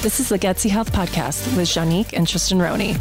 This is the Gutsy Health Podcast with Janique and Tristan Roney.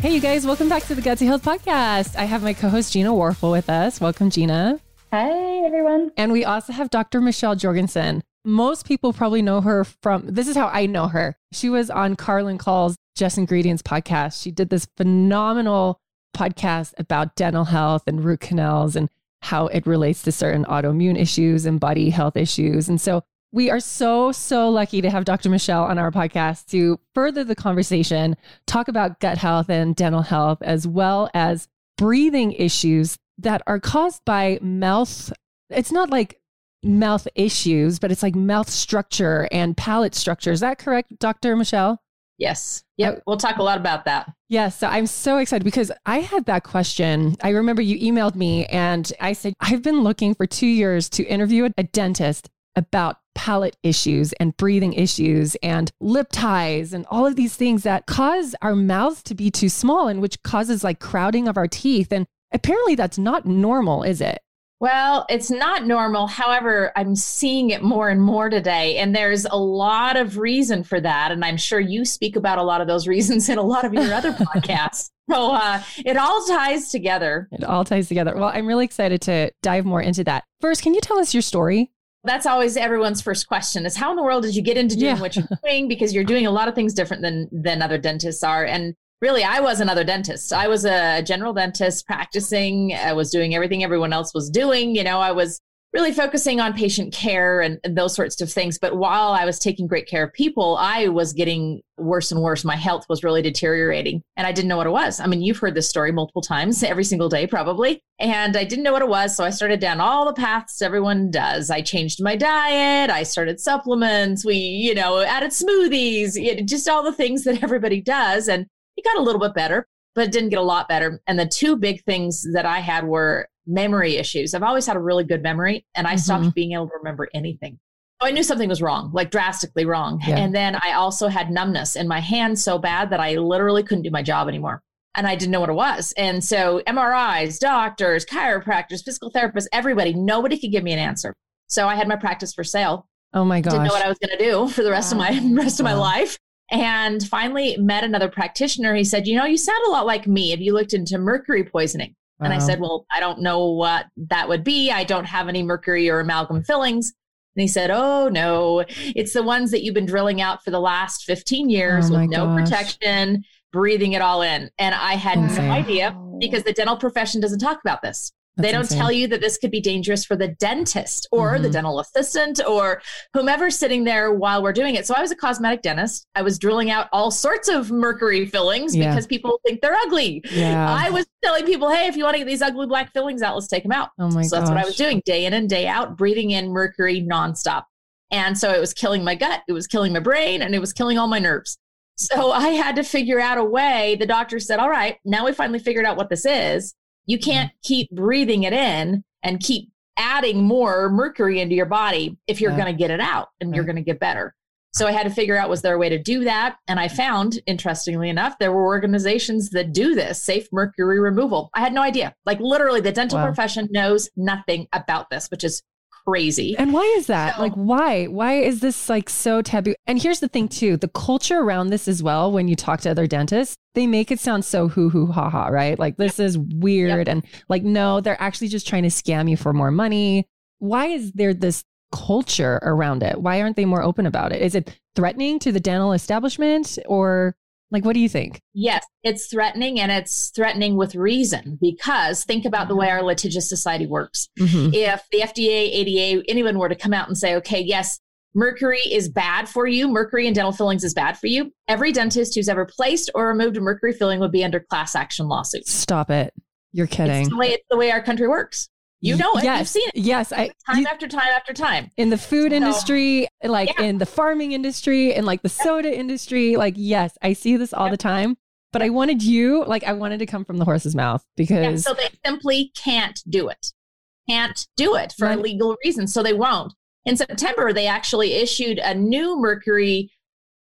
Hey, you guys, welcome back to the Gutsy Health Podcast. I have my co host Gina Warfel with us. Welcome, Gina. Hi, everyone. And we also have Dr. Michelle Jorgensen. Most people probably know her from this is how I know her. She was on Karalynne Call's Just Ingredients podcast. She did this phenomenal podcast about dental health and root canals and how it relates to certain autoimmune issues and body health issues. And so we are so, so lucky to have Dr. Michelle on our podcast to further the conversation, talk about gut health and dental health, as well as breathing issues that are caused by mouth. It's not like mouth issues, but it's like mouth structure and palate structure. Is that correct, Dr. Michelle? Yes. Yep. We'll talk a lot about that. Yes. So I'm so excited because I had that question. I remember you emailed me and I said, I've been looking for two years to interview a dentist about palate issues and breathing issues and lip ties and all of these things that cause our mouths to be too small and which causes like crowding of our teeth. And apparently that's not normal, is it? Well, it's not normal. However, I'm seeing it more and more today. And there's a lot of reason for that. And I'm sure you speak about a lot of those reasons in a lot of your other podcasts. So uh, it all ties together. It all ties together. Well, I'm really excited to dive more into that. First, can you tell us your story? That's always everyone's first question is how in the world did you get into doing yeah. what you're doing? Because you're doing a lot of things different than than other dentists are. And really i was another dentist. I was a general dentist practicing. I was doing everything everyone else was doing. You know i was really focusing on patient care and, those sorts of things. But while i was taking great care of people i was getting worse and worse. My health was really deteriorating and i didn't know what it was. I mean you've heard this story multiple times every single day probably. And i didn't know what it was so i started down all the paths everyone does. I changed my diet. I started supplements. We you know added smoothies just all the things that everybody does. And it got a little bit better, but it didn't get a lot better. And the two big things that I had were memory issues. I've always had a really good memory, and I mm-hmm. stopped being able to remember anything. So I knew something was wrong, like drastically wrong. Yeah. And then I also had numbness in my hands so bad that I literally couldn't do my job anymore. And I didn't know what it was. And so MRIs, doctors, chiropractors, physical therapists, everybody, nobody could give me an answer. So I had my practice for sale. Oh my god! Didn't know what I was going to do for the rest wow. of my rest of my life and finally met another practitioner. He said, You know, you sound a lot like me. Have you looked into mercury poisoning? Wow. And I said, Well, I don't know what that would be. I don't have any mercury or amalgam fillings. And he said, Oh, no, it's the ones that you've been drilling out for the last 15 years oh with no gosh. protection, breathing it all in. And I had no idea because the dental profession doesn't talk about this. That's they don't insane. tell you that this could be dangerous for the dentist or mm-hmm. the dental assistant or whomever's sitting there while we're doing it. So I was a cosmetic dentist. I was drilling out all sorts of mercury fillings yeah. because people think they're ugly. Yeah. I was telling people, hey, if you want to get these ugly black fillings out, let's take them out. Oh my so that's what I was doing day in and day out, breathing in mercury nonstop. And so it was killing my gut, it was killing my brain, and it was killing all my nerves. So I had to figure out a way. The doctor said, all right, now we finally figured out what this is you mm-hmm. can't keep breathing it in and keep adding more mercury into your body if you're yeah. going to get it out and right. you're going to get better. So I had to figure out was there a way to do that? And I found, interestingly enough, there were organizations that do this safe mercury removal. I had no idea. Like literally, the dental wow. profession knows nothing about this, which is crazy. And why is that? So, like, why? Why is this like so taboo? And here's the thing, too the culture around this as well, when you talk to other dentists, they make it sound so hoo hoo ha ha, right? Like, this is weird. And like, no, they're actually just trying to scam you for more money. Why is there this culture around it? Why aren't they more open about it? Is it threatening to the dental establishment or like, what do you think? Yes, it's threatening and it's threatening with reason because think about the way our litigious society works. Mm-hmm. If the FDA, ADA, anyone were to come out and say, okay, yes, mercury is bad for you, mercury in dental fillings is bad for you, every dentist who's ever placed or removed a mercury filling would be under class action lawsuits. Stop it. You're kidding. It's the way, it's the way our country works. You know it. Yes. You've seen it. Yes. I, time you, after time after time. In the food so, industry, like yeah. in the farming industry, and like the soda industry. Like, yes, I see this all the time. But I wanted you, like, I wanted to come from the horse's mouth because. Yeah, so they simply can't do it. Can't do it for legal reasons. So they won't. In September, they actually issued a new mercury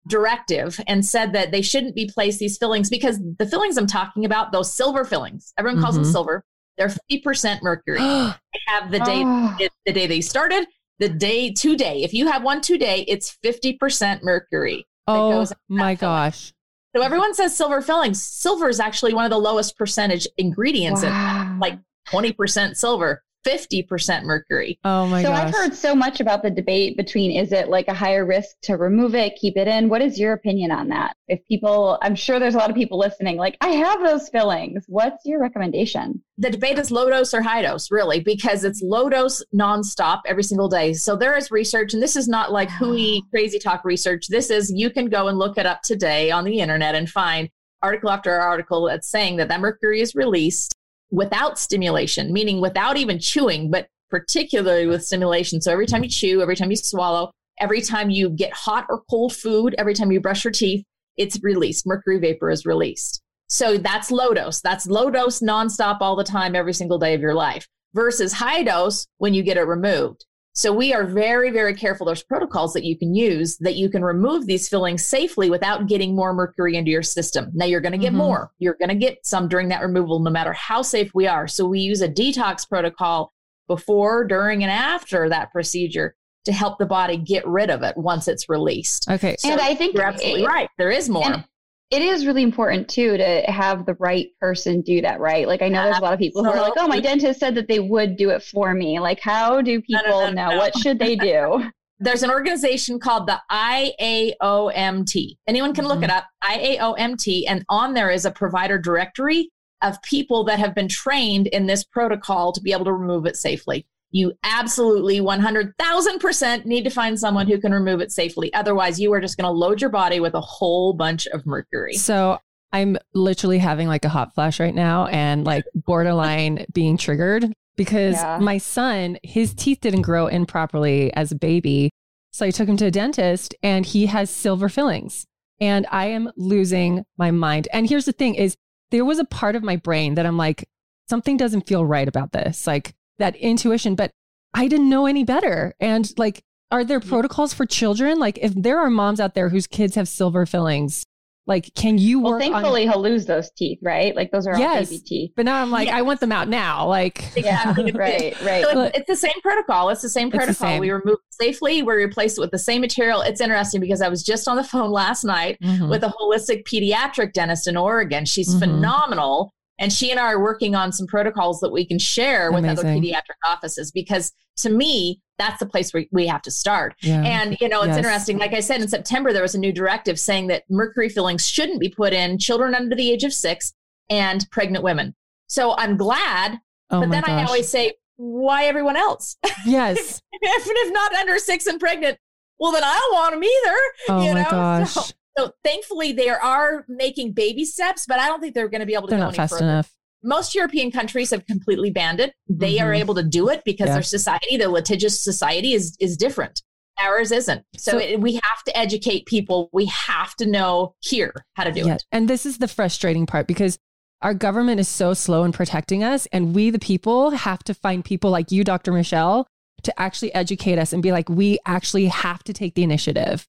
directive and said that they shouldn't be placed these fillings because the fillings I'm talking about, those silver fillings, everyone calls mm-hmm. them silver they're 50% mercury. they have the day oh. the day they started the day today. If you have one today, it's 50% mercury. Oh my gosh. So everyone says silver fillings. Silver is actually one of the lowest percentage ingredients wow. in like 20% silver. 50% mercury. Oh my so gosh. So I've heard so much about the debate between is it like a higher risk to remove it, keep it in? What is your opinion on that? If people, I'm sure there's a lot of people listening, like, I have those fillings. What's your recommendation? The debate is low dose or high dose, really, because it's low dose nonstop every single day. So there is research, and this is not like hooey crazy talk research. This is you can go and look it up today on the internet and find article after article that's saying that that mercury is released without stimulation, meaning without even chewing, but particularly with stimulation. So every time you chew, every time you swallow, every time you get hot or cold food, every time you brush your teeth, it's released. Mercury vapor is released. So that's low dose. That's low dose nonstop all the time, every single day of your life versus high dose when you get it removed. So we are very, very careful. There's protocols that you can use that you can remove these fillings safely without getting more mercury into your system. Now you're going to get mm-hmm. more. You're going to get some during that removal, no matter how safe we are. So we use a detox protocol before, during, and after that procedure to help the body get rid of it once it's released. Okay. So and I think you're absolutely it, right. There is more it is really important too to have the right person do that right? Like i know there's a lot of people who are like oh my dentist said that they would do it for me. Like how do people no, no, no, know? what should they do? There's an organization called the IAOMT. Anyone can look mm-hmm. it up, IAOMT, and on there is a provider directory of people that have been trained in this protocol to be able to remove it safely you absolutely 100,000% need to find someone who can remove it safely. Otherwise, you are just going to load your body with a whole bunch of mercury. So, I'm literally having like a hot flash right now and like borderline being triggered because yeah. my son, his teeth didn't grow in properly as a baby. So I took him to a dentist and he has silver fillings and I am losing my mind. And here's the thing is there was a part of my brain that I'm like, something doesn't feel right about this. Like that intuition, but I didn't know any better. And like, are there protocols for children? Like, if there are moms out there whose kids have silver fillings, like, can you work? Well, thankfully, on... he'll lose those teeth, right? Like, those are yes, all baby teeth. But now I'm like, yes. I want them out now. Like, yeah, right, right. So it's, it's, the same protocol. It's the same protocol. The same. We remove safely. We replace it with the same material. It's interesting because I was just on the phone last night mm-hmm. with a holistic pediatric dentist in Oregon. She's mm-hmm. phenomenal. And she and I are working on some protocols that we can share with other pediatric offices because to me, that's the place where we have to start. Yeah. And, you know, it's yes. interesting. Like I said, in September, there was a new directive saying that mercury fillings shouldn't be put in children under the age of six and pregnant women. So I'm glad. Oh but then gosh. I always say, why everyone else? Yes. if, if not under six and pregnant, well, then I don't want them either. Oh you my know? gosh. So, so thankfully, they are making baby steps, but I don't think they're going to be able to they're go not fast further. enough. Most European countries have completely banned it. They mm-hmm. are able to do it because yeah. their society, their litigious society, is is different. Ours isn't. So, so it, we have to educate people. We have to know here how to do yeah. it. And this is the frustrating part because our government is so slow in protecting us, and we, the people, have to find people like you, Dr. Michelle, to actually educate us and be like, we actually have to take the initiative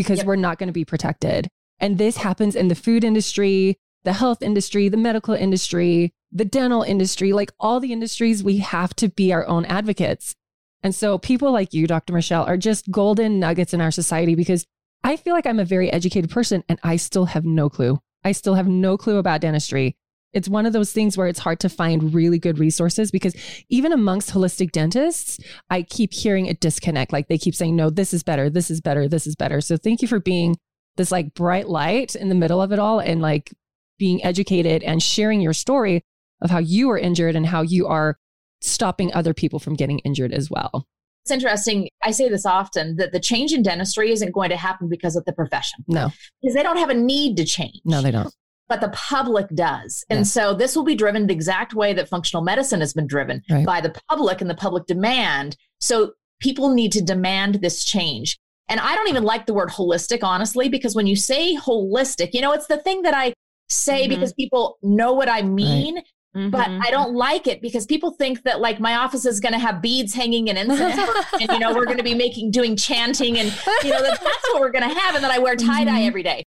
because yep. we're not going to be protected. And this happens in the food industry, the health industry, the medical industry, the dental industry, like all the industries, we have to be our own advocates. And so people like you, Dr. Michelle, are just golden nuggets in our society because I feel like I'm a very educated person and I still have no clue. I still have no clue about dentistry. It's one of those things where it's hard to find really good resources because even amongst holistic dentists, I keep hearing a disconnect. Like they keep saying, no, this is better, this is better, this is better. So thank you for being this like bright light in the middle of it all and like being educated and sharing your story of how you were injured and how you are stopping other people from getting injured as well. It's interesting. I say this often that the change in dentistry isn't going to happen because of the profession. No. Because they don't have a need to change. No, they don't but the public does. And yes. so this will be driven the exact way that functional medicine has been driven right. by the public and the public demand. So people need to demand this change. And I don't even like the word holistic, honestly, because when you say holistic, you know, it's the thing that I say mm-hmm. because people know what I mean. Right. Mm-hmm. But I don't like it because people think that like my office is going to have beads hanging and incense, and you know we're going to be making doing chanting, and you know that, that's what we're going to have, and then I wear tie dye mm-hmm. every day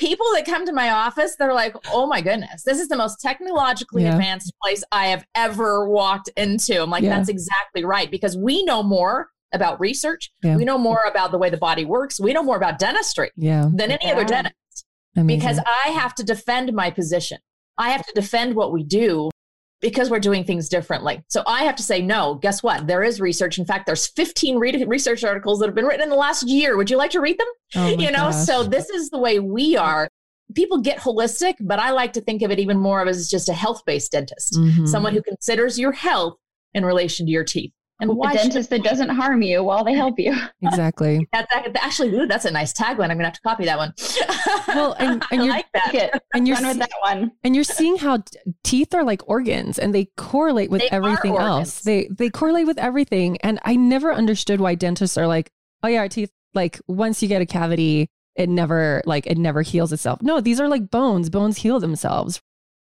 people that come to my office, they're like, oh my goodness, this is the most technologically yeah. advanced place I have ever walked into. I'm like, yeah. that's exactly right. Because we know more about research. Yeah. We know more about the way the body works. We know more about dentistry yeah. than any yeah. other dentist Amazing. because I have to defend my position. I have to defend what we do because we're doing things differently. So I have to say, no, guess what? There is research. In fact, there's 15 re- research articles that have been written in the last year. Would you like to read them? Oh you know, gosh. so this is the way we are. People get holistic, but I like to think of it even more of as just a health based dentist, mm-hmm. someone who considers your health in relation to your teeth. And a dentist that doesn't harm you while they help you. Exactly. that's actually, ooh, that's a nice tagline. I'm gonna have to copy that one. well, and, and you're, like that. And you're see- that one. And you're seeing how t- teeth are like organs, and they correlate with they everything else. They they correlate with everything, and I never understood why dentists are like, oh yeah, our teeth. Like once you get a cavity, it never like it never heals itself. No, these are like bones. Bones heal themselves,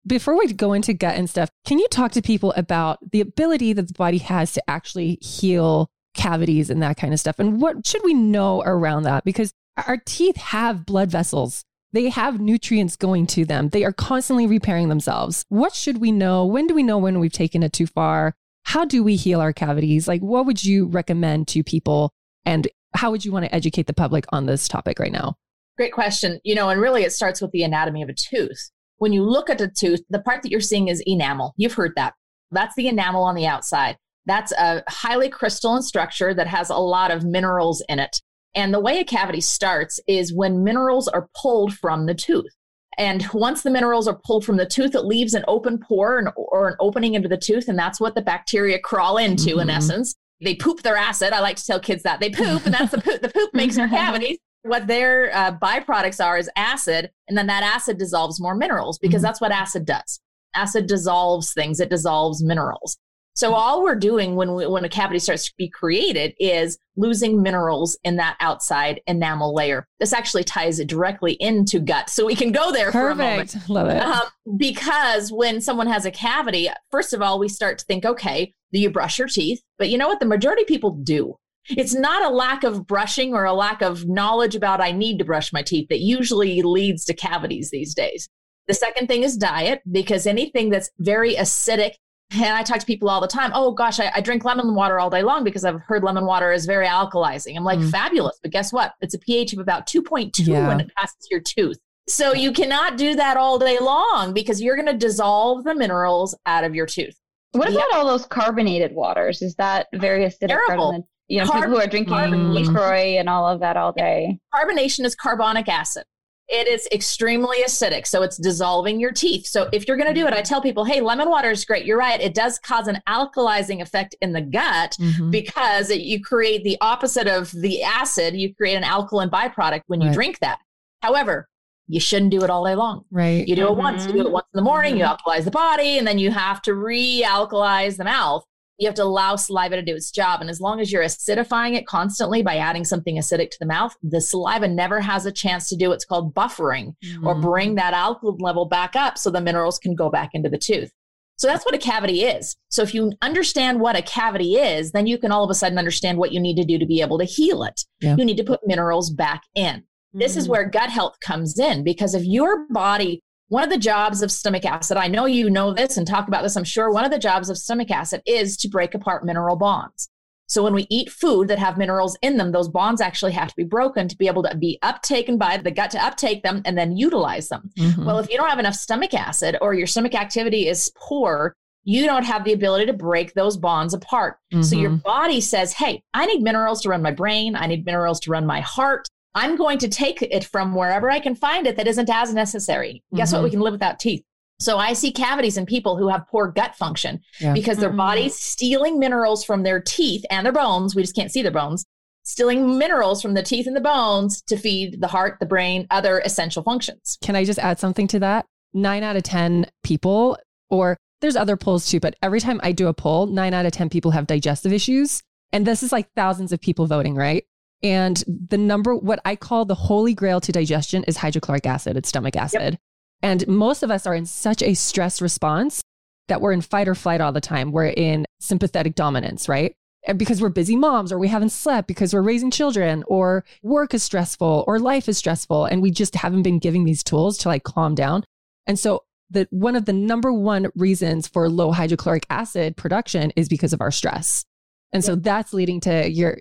before we go into gut and stuff, can you talk to people about the ability that the body has to actually heal cavities and that kind of stuff? And what should we know around that? Because our teeth have blood vessels. They have nutrients going to them. They are constantly repairing themselves. What should we know? When do we know when we've taken it too far? How do we heal our cavities? Like, what would you recommend to people? And how would you want to educate the public on this topic right now? Great question. You know, and really it starts with the anatomy of a tooth. When you look at a tooth, the part that you're seeing is enamel. You've heard that. That's the enamel on the outside. That's a highly crystalline structure that has a lot of minerals in it. And the way a cavity starts is when minerals are pulled from the tooth. And once the minerals are pulled from the tooth, it leaves an open pore or an opening into the tooth. And that's what the bacteria crawl into, mm-hmm. in essence. They poop their acid. I like to tell kids that they poop, and that's the poop. The poop makes your cavities what their uh, byproducts are is acid, and then that acid dissolves more minerals because mm-hmm. that's what acid does. Acid dissolves things; it dissolves minerals. So all we're doing when we, when a cavity starts to be created is losing minerals in that outside enamel layer. This actually ties it directly into gut, so we can go there Perfect. for a moment. Love it. Um, because when someone has a cavity, first of all, we start to think, okay, do you brush your teeth? But you know what? The majority of people do. It's not a lack of brushing or a lack of knowledge about I need to brush my teeth that usually leads to cavities these days. The second thing is diet, because anything that's very acidic, and I talk to people all the time, oh gosh, I, I drink lemon water all day long because I've heard lemon water is very alkalizing. I'm like, mm. fabulous. But guess what? It's a pH of about 2.2 yeah. when it passes your tooth. So you cannot do that all day long because you're going to dissolve the minerals out of your tooth. What about all those carbonated waters? Is that very acidic? Terrible you know, Carb- people who are drinking LaCroix and all of that all day. Carbonation is carbonic acid. It is extremely acidic, so it's dissolving your teeth. So if you're going to do it, I tell people, hey, lemon water is great. You're right; it does cause an alkalizing effect in the gut mm-hmm. because it, you create the opposite of the acid. You create an alkaline byproduct when you right. drink that. However, you shouldn't do it all day long. Right. You do it mm-hmm. once. You do it once in the morning. Mm-hmm. You alkalize the body, and then you have to re-alkalize the mouth you have to allow saliva to do its job. And as long as you're acidifying it constantly by adding something acidic to the mouth, the saliva never has a chance to do what's called buffering mm-hmm. or bring that alkaline level back up so the minerals can go back into the tooth. So that's what a cavity is. So if you understand what a cavity is, then you can all of a sudden understand what you need to do to be able to heal it. Yeah. You need to put minerals back in. This mm-hmm. is where gut health comes in because if your body one of the jobs of stomach acid, I know you know this and talk about this, I'm sure. One of the jobs of stomach acid is to break apart mineral bonds. So when we eat food that have minerals in them, those bonds actually have to be broken to be able to be uptaken by the gut to uptake them and then utilize them. Mm-hmm. Well, if you don't have enough stomach acid or your stomach activity is poor, you don't have the ability to break those bonds apart. Mm-hmm. So your mm-hmm. body says, Hey, I need minerals to run my brain. I need minerals to run my heart. I'm going to take it from wherever I can find it that isn't as necessary. Guess mm-hmm. what? We can live without teeth. So I see cavities in people who have poor gut function yeah. because their mm-hmm. body's stealing minerals from their teeth and their bones. We just can't see their bones, stealing minerals from the teeth and the bones to feed the heart, the brain, other essential functions. Can I just add something to that? Nine out of 10 people, or there's other polls too, but every time I do a poll, nine out of 10 people have digestive issues. And this is like thousands of people voting, right? And the number, what I call the holy grail to digestion is hydrochloric acid, it's stomach acid. Yep. And most of us are in such a stress response that we're in fight or flight all the time. We're in sympathetic dominance, right? And because we're busy moms or we haven't slept because we're raising children or work is stressful or life is stressful and we just haven't been giving these tools to like calm down. And so the one of the number one reasons for low hydrochloric acid production is because of our stress. And so that's leading to your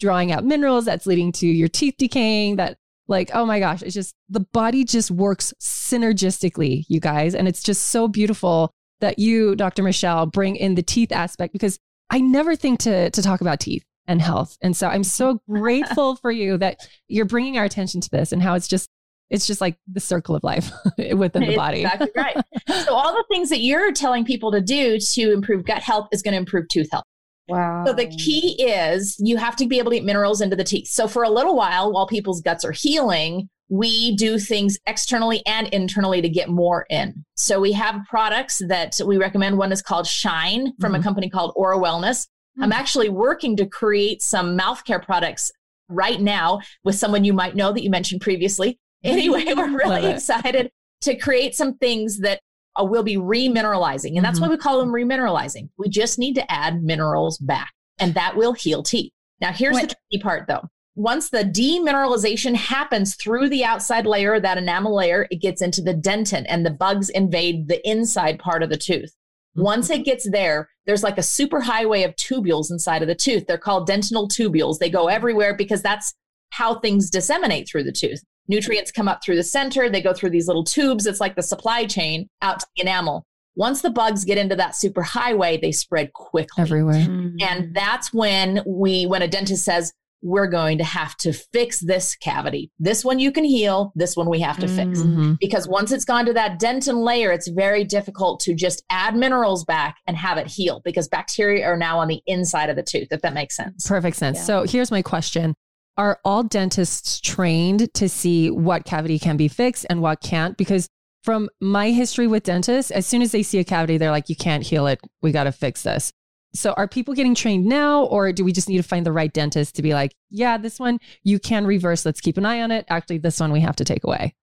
drawing out minerals, that's leading to your teeth decaying, that like, oh my gosh, it's just the body just works synergistically, you guys. And it's just so beautiful that you, Dr. Michelle, bring in the teeth aspect because I never think to, to talk about teeth and health. And so I'm so grateful for you that you're bringing our attention to this and how it's just it's just like the circle of life within the body. Exactly right. so all the things that you're telling people to do to improve gut health is going to improve tooth health. Wow. So the key is you have to be able to get minerals into the teeth. So for a little while, while people's guts are healing, we do things externally and internally to get more in. So we have products that we recommend. One is called Shine from mm-hmm. a company called Aura Wellness. Mm-hmm. I'm actually working to create some mouth care products right now with someone you might know that you mentioned previously. Anyway, we're really excited to create some things that uh, will be remineralizing. And that's mm-hmm. why we call them remineralizing. We just need to add minerals back and that will heal teeth. Now, here's what? the tricky part though. Once the demineralization happens through the outside layer, that enamel layer, it gets into the dentin and the bugs invade the inside part of the tooth. Mm-hmm. Once it gets there, there's like a super highway of tubules inside of the tooth. They're called dentinal tubules. They go everywhere because that's how things disseminate through the tooth. Nutrients come up through the center, they go through these little tubes. It's like the supply chain out to the enamel. Once the bugs get into that super highway, they spread quickly everywhere. Mm-hmm. And that's when we, when a dentist says, we're going to have to fix this cavity. This one you can heal, this one we have to fix. Mm-hmm. Because once it's gone to that dentin layer, it's very difficult to just add minerals back and have it heal because bacteria are now on the inside of the tooth, if that makes sense. Perfect sense. Yeah. So here's my question are all dentists trained to see what cavity can be fixed and what can't? Because from my history with dentists, as soon as they see a cavity, they're like, you can't heal it. We got to fix this. So are people getting trained now, or do we just need to find the right dentist to be like, yeah, this one you can reverse. Let's keep an eye on it. Actually, this one we have to take away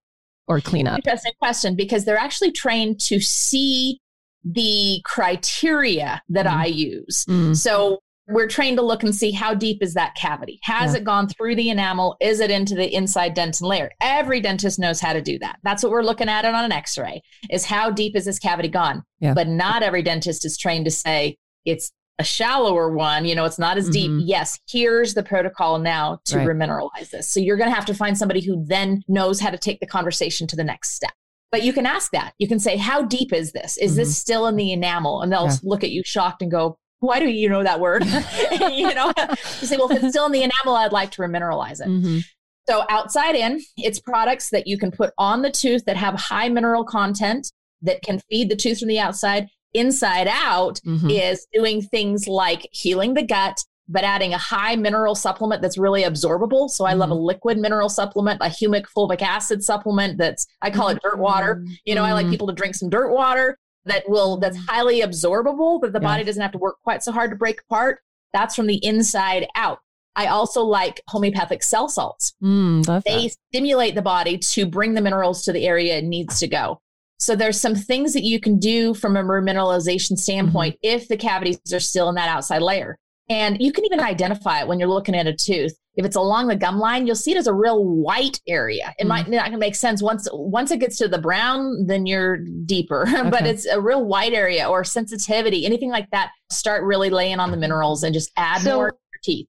or clean up. Interesting question because they're actually trained to see the criteria that mm. I use. Mm. So we're trained to look and see how deep is that cavity. Has yeah. it gone through the enamel? Is it into the inside dentin layer? Every dentist knows how to do that. That's what we're looking at it on an X-ray. Is how deep is this cavity gone? Yeah. But not every dentist is trained to say it's a shallower one. You know, it's not as mm-hmm. deep. Yes, here's the protocol now to right. remineralize this. So you're going to have to find somebody who then knows how to take the conversation to the next step. But you can ask that. You can say, "How deep is this? Is mm-hmm. this still in the enamel?" And they'll yeah. look at you shocked and go, why do you know that word? you know, you say, well, if it's still in the enamel, I'd like to remineralize it. Mm-hmm. So outside in, it's products that you can put on the tooth that have high mineral content that can feed the tooth from the outside. Inside out mm-hmm. is doing things like healing the gut, but adding a high mineral supplement that's really absorbable. So I mm-hmm. love a mm-hmm. liquid mineral supplement, a humic fulvic acid supplement that's I call it dirt water. You know, I like mm-hmm. people to drink some dirt water that will that's mm. highly absorbable that the yeah. body doesn't have to work quite so hard to break apart that's from the inside out i also like homeopathic cell salts mm, they that. stimulate the body to bring the minerals to the area it needs to go so there's some things that you can do from a remineralization standpoint mm-hmm. if the cavities are still in that outside layer and you can even identify it when you're looking at a tooth. If it's along the gum line, you'll see it as a real white area. It mm. might not make sense once once it gets to the brown, then you're deeper. Okay. but it's a real white area or sensitivity, anything like that. Start really laying on the minerals and just add so, more to your teeth.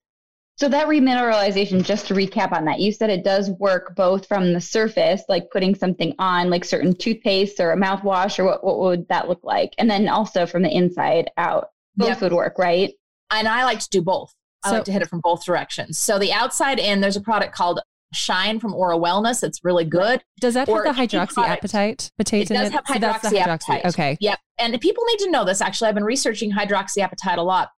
So that remineralization, just to recap on that, you said it does work both from the surface, like putting something on, like certain toothpaste or a mouthwash, or what, what would that look like? And then also from the inside out. Both yep. would work, right? And I like to do both. I so, like to hit it from both directions. So the outside in, there's a product called Shine from Aura Wellness. It's really good. Does that or have the hydroxyapatite potato? It does have hydroxyapatite. Hydroxy. Okay. Yep. And people need to know this. Actually, I've been researching hydroxyapatite a lot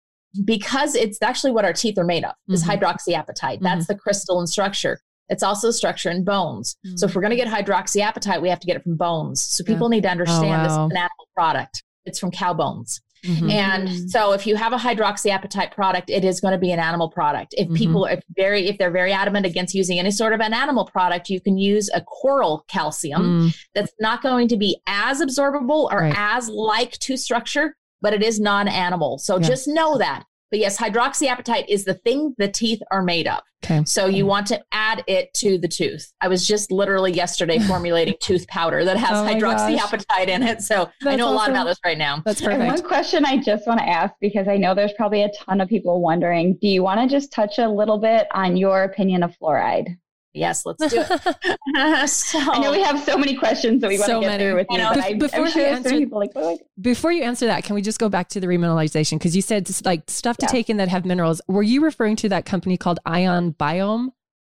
because it's actually what our teeth are made of. Is mm-hmm. hydroxyapatite. That's mm-hmm. the crystalline structure. It's also the structure in bones. Mm-hmm. So if we're going to get hydroxyapatite, we have to get it from bones. So people yeah. need to understand oh, wow. this is an animal product. It's from cow bones. Mm-hmm. And mm-hmm. so if you have a hydroxyapatite product, it is going to be an animal product. If mm-hmm. people are very, if they're very adamant against using any sort of an animal product, you can use a coral calcium mm. that's not going to be as absorbable or right. as like to structure, but it is non-animal. So yeah. just know that But yes, hydroxyapatite is the thing the teeth are made of. Okay. So you want to add it to the tooth. I was just literally yesterday formulating tooth powder that has Oh my hydroxyapatite in it. So I That's know a lot about this right now. That's And perfect. one question I just want to ask because I know there's probably a ton of people wondering do you want to just touch a little bit on your opinion of fluoride? Yes, let's do it. so, I know we have so many questions that we want So to get many. through with you, know. before you sure there's answer- like, "Oh, Before you answer that, can we just go back to the remineralization? Because you said like stuff to Yeah. take in that have minerals. Were you referring to that company called Ion Biome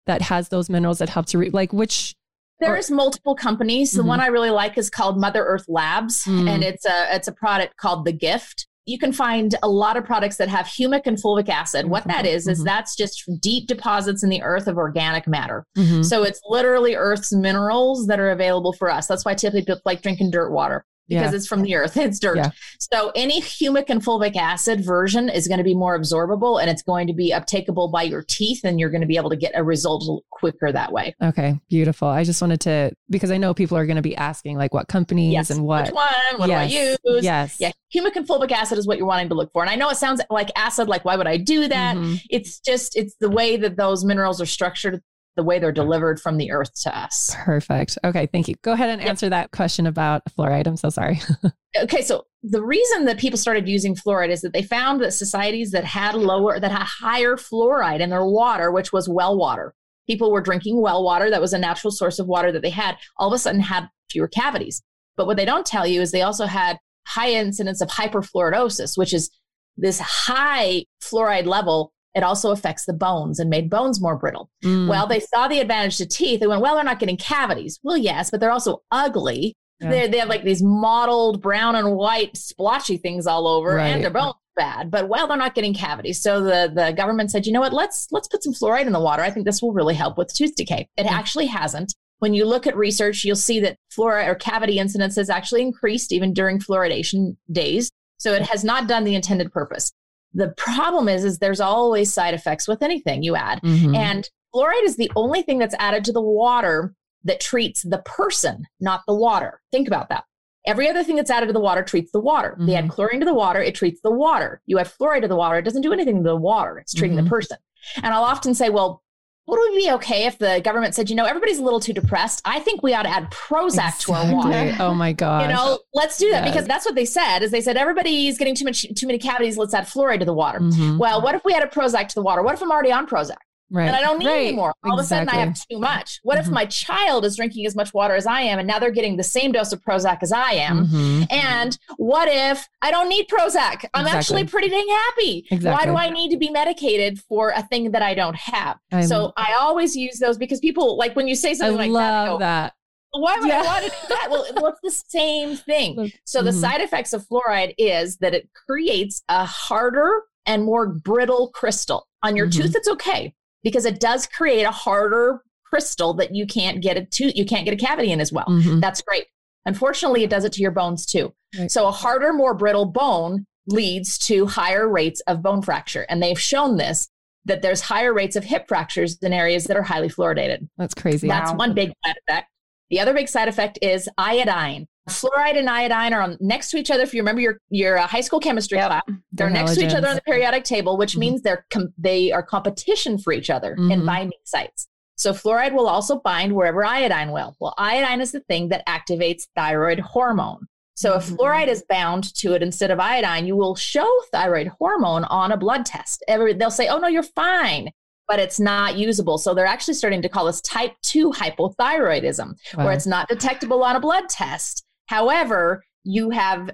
that has those minerals that help to re- like which? There's multiple companies. The Mhm. one I really like is called Mother Earth Labs, Mm. and it's a it's a product called The Gift. You can find a lot of products that have humic and fulvic acid. What that is is Mhm. that's just deep deposits in the earth of organic matter. Mhm. So it's literally Earth's minerals that are available for us. That's why typically people like drinking dirt water because Yeah. it's from the earth. It's dirt. Yeah. So any humic and fulvic acid version is going to be more absorbable and it's going to be uptakeable by your teeth, and you're going to be able to get a result quicker that way. Okay, beautiful. I just wanted to because I know people are going to be asking like what companies Yes. and what. Which one? What yes. do I use? Yes. Yeah, humic and fulvic acid is what you're wanting to look for. And I know it sounds like acid, like why would I do that? Mhm. It's just it's the way that those minerals are structured, the way they're delivered from the earth to us. Perfect. Okay, thank you. Go ahead and Yep. answer that question about fluoride. I'm so sorry. Okay, so the reason that people started using fluoride is that they found that societies that had lower that had higher fluoride in their water, which was well water. People were drinking well water that was a natural source of water that they had, all of a sudden had fewer cavities. But what they don't tell you is they also had high incidence of hyperfluoridosis, which is this high fluoride level. It also affects the bones and made bones more brittle. Mm, Well, they saw the advantage to teeth. They went, well, they're not getting cavities. Well, yes, but they're also ugly. Yeah. They they have like these mottled brown and white splotchy things all over, Right. and their bones are bad. But well, they're not getting cavities. So the the government said, you know what? Let's let's put some fluoride in the water. I think this will really help with tooth decay. It Mm. actually hasn't. When you look at research, you'll see that fluoride or cavity incidence has actually increased even during fluoridation days. So it has not done the intended purpose. The problem is, is there's always side effects with anything you add. mhm. And fluoride is the only thing that's added to the water that treats the person, not the water. Think about that. Every other thing that's added to the water treats the water. They add chlorine to the water, it treats the water. You add fluoride to the water, it doesn't do anything to the water, it's treating Mhm. the person. And I'll often say, well, would it be okay if the government said, you know, everybody's a little too depressed? I think we ought to add Prozac to our water. Oh my god! You know, let's do that Yes. because that's what they said. Is they said everybody's getting too much, too many cavities. Let's add fluoride to the water. Mhm. Well, what if we add a Prozac to the water? What if I'm already on Prozac? Right. and I don't need right. any more. All of a sudden, I have too much. What if Mhm. my child is drinking as much water as I am, and now they're getting the same dose of Prozac as I am? Mhm. And what if I don't need Prozac? I'm actually pretty dang happy. Exactly. Why do I need to be medicated for a thing that I don't have? I so I always use those because people like when you say I something like love that. that. I go, Why would Yeah. I want to do that? Well, well, it's the same thing. So the mhm. side effects of fluoride is that it creates a harder and more brittle crystal. On your Mhm. tooth, it's okay because it does create a harder crystal that you can't get a tooth, you can't get a cavity in as well. Mhm. That's great. Unfortunately, it does it to your bones too. Right. So a harder, more brittle bone leads to higher rates of bone fracture. And they've shown this that there's higher rates of hip fractures in areas that are highly fluoridated. That's crazy. Wow. That's one big side effect. The other big side effect is iodine. Fluoride and iodine are on, next to each other. If you remember your your uh, high school chemistry Yep. class, they're next to each other on the periodic table, which Mhm. means they're com- they are competition for each other in Mhm. binding sites. So fluoride will also bind wherever iodine will. Well, iodine is the thing that activates thyroid hormone. So if Mhm. fluoride is bound to it instead of iodine, you will show thyroid hormone on a blood test. Every, they'll say, "Oh no, you're fine." But it's not usable. So they're actually starting to call this type 2 hypothyroidism Wow. where it's not detectable on a blood test. However, you have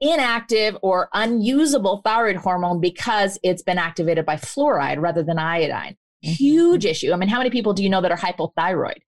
inactive or unusable thyroid hormone because it's been activated by fluoride rather than iodine. Mhm. Huge issue. I mean, how many people do you know that are hypothyroid?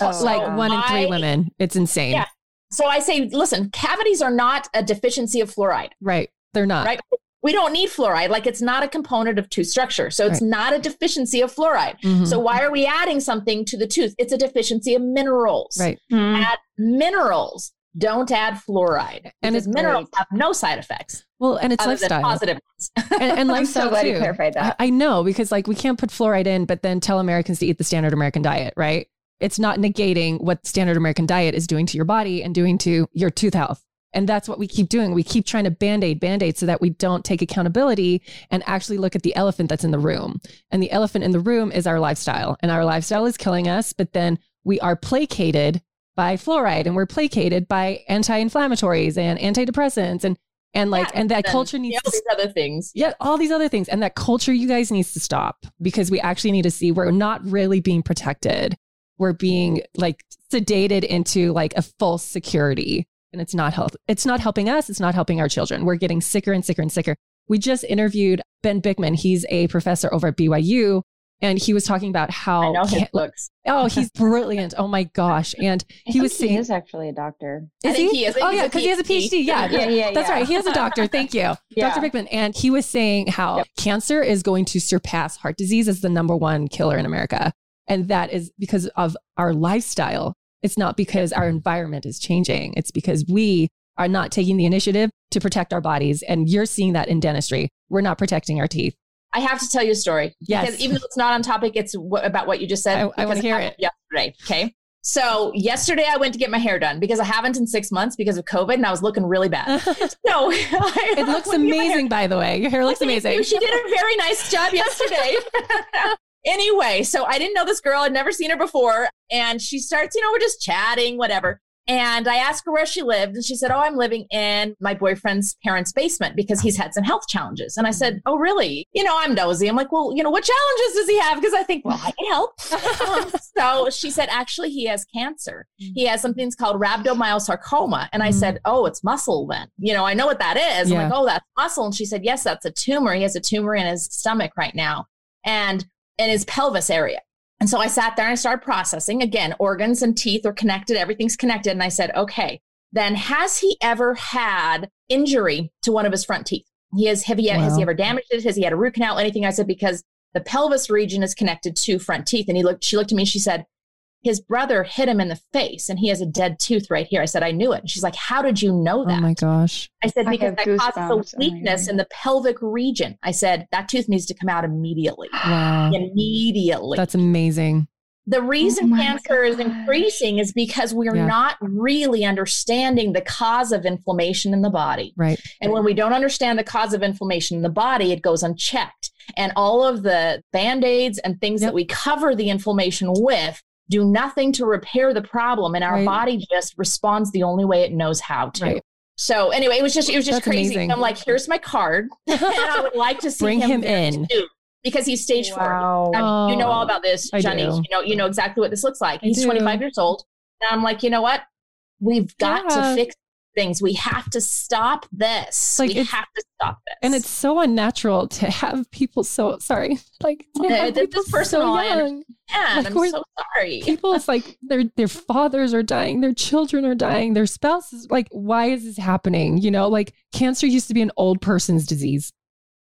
Oh, So like one in three I- women. It's insane. Yeah. So I say, listen, cavities are not a deficiency of fluoride, Right. They're not. right? We don't need fluoride. Like it's not a component of tooth structure. So it's Right. not a deficiency of fluoride. Mhm. So why are we adding something to the tooth? It's a deficiency of minerals. right. Hmm. add minerals. Don't add fluoride. And it's minerals great. have no side effects Well, and it's lifestyle. positive ones. And, and I'm so glad too. you clarified that. I, I know because like we can't put fluoride in, but then tell Americans to eat the standard American diet, right? It's not negating what standard American diet is doing to your body and doing to your tooth health. And that's what we keep doing. We keep trying to band aid, band aid so that we don't take accountability and actually look at the elephant that's in the room. And the elephant in the room is our lifestyle. And our lifestyle is killing us. But then we are placated by fluoride and we're placated by anti inflammatories and antidepressants and and like yeah, and that and culture needs all these other things. Yeah all these other things and that culture you guys needs to stop because we actually need to see we're not really being protected. We're being like sedated into like a false security and it's not health it's not helping us it's not helping our children. We're getting sicker and sicker and sicker. We just interviewed ben Bikman. He's a professor over at byu and he was talking about how I know his books. Oh, he's brilliant! Oh my gosh! And he was saying he is actually a doctor. Is he? he is. Oh yeah, because he has a PhD. Yeah, yeah, yeah. That's yeah. right. He has a doctor. Thank you, yeah. Dr. Bikman. And he was saying how yep. cancer is going to surpass heart disease as the number one killer in America, and that is because of our lifestyle. It's not because our environment is changing. It's because we are not taking the initiative to protect our bodies. And you're seeing that in dentistry. We're not protecting our teeth. I have to tell you a story. Yes. Because even though it's not on topic, it's w- about what you just said. I, I want to hear it. Yesterday. Okay. So yesterday I went to get my hair done because I haven't in six months because of COVID and I was looking really bad. so it looks amazing, by the way. Your hair looks amazing. She did a very nice job yesterday. anyway, so I didn't know this girl. I'd never seen her before. And she starts, you know, we're just chatting, whatever. And I asked her where she lived, and she said, Oh, I'm living in my boyfriend's parents' basement because he's had some health challenges. And I said, mm-hmm. Oh, really? You know, I'm nosy. I'm like, Well, you know, what challenges does he have? Because I think, Well, I can help. so she said, Actually, he has cancer. Mm. He has something called rhabdomyosarcoma. And I said, mm. Oh, it's muscle then. You know, I know what that is. Yeah. I'm like, Oh, that's muscle. And she said, Yes, that's a tumor. He has a tumor in his stomach right now and in his pelvis area. And so I sat there and I started processing. Again, organs and teeth are connected, everything's connected. And I said, okay, then has he ever had injury to one of his front teeth? He has, have he, wow. has he ever damaged it? Has he had a root canal? Anything? I said, because the pelvis region is connected to front teeth. And he looked, she looked at me, and she said, his brother hit him in the face and he has a dead tooth right here. I said, I knew it. And she's like, How did you know that? Oh my gosh. I said, Because I that causes a weakness oh in the pelvic region. I said, That tooth needs to come out immediately. Wow. Immediately. That's amazing. The reason oh cancer gosh. is increasing is because we're yeah. not really understanding the cause of inflammation in the body. Right. And when we don't understand the cause of inflammation in the body, it goes unchecked. And all of the band aids and things yep. that we cover the inflammation with do nothing to repair the problem and our right. body just responds the only way it knows how to. Right. so anyway it was just it was just That's crazy. i'm like here's my card and i would like to see bring him, him in. too, because he's stage wow. four oh, you know all about this johnny you know you know exactly what this looks like. He's 25 years old. And i'm like you know what? We've got yeah. to fix things. We have to stop this. Like we have to stop this. And it's so unnatural to have people so sorry. Like to this people personal. So young. Yeah, like, I'm so sorry. People, it's like their their fathers are dying, their children are dying, their spouses. Like, why is this happening? You know, like cancer used to be an old person's disease,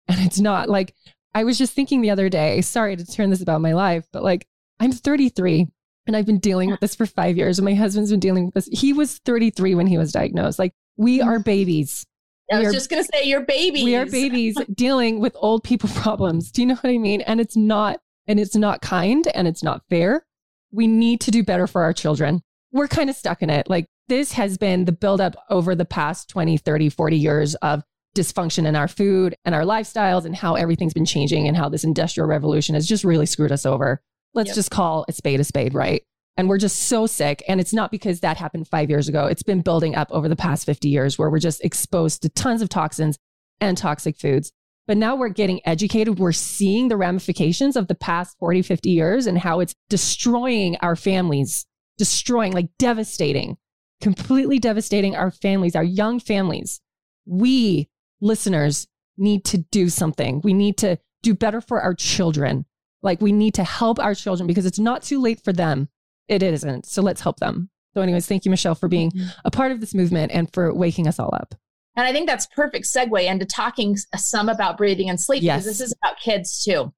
and it's not. Like, I was just thinking the other day. Sorry to turn this about my life, but like, I'm 33 and I've been dealing with this for five years. And my husband's been dealing with this. He was 33 when he was diagnosed. Like, we are babies. I was are, just going to say, you're babies. We are babies dealing with old people problems. Do you know what I mean? And it's not, and it's not kind and it's not fair. We need to do better for our children. We're kind of stuck in it. Like, this has been the buildup over the past 20, 30, 40 years of dysfunction in our food and our lifestyles and how everything's been changing and how this industrial revolution has just really screwed us over. Let's yep. just call a spade a spade, right? And we're just so sick. And it's not because that happened five years ago. It's been building up over the past 50 years where we're just exposed to tons of toxins and toxic foods. But now we're getting educated. We're seeing the ramifications of the past 40, 50 years and how it's destroying our families, destroying, like devastating, completely devastating our families, our young families. We listeners need to do something. We need to do better for our children. Like we need to help our children because it's not too late for them. It isn't. So let's help them. So, anyways, thank you, Michelle, for being a part of this movement and for waking us all up. And I think that's perfect segue into talking some about breathing and sleep yes. because this is about kids too.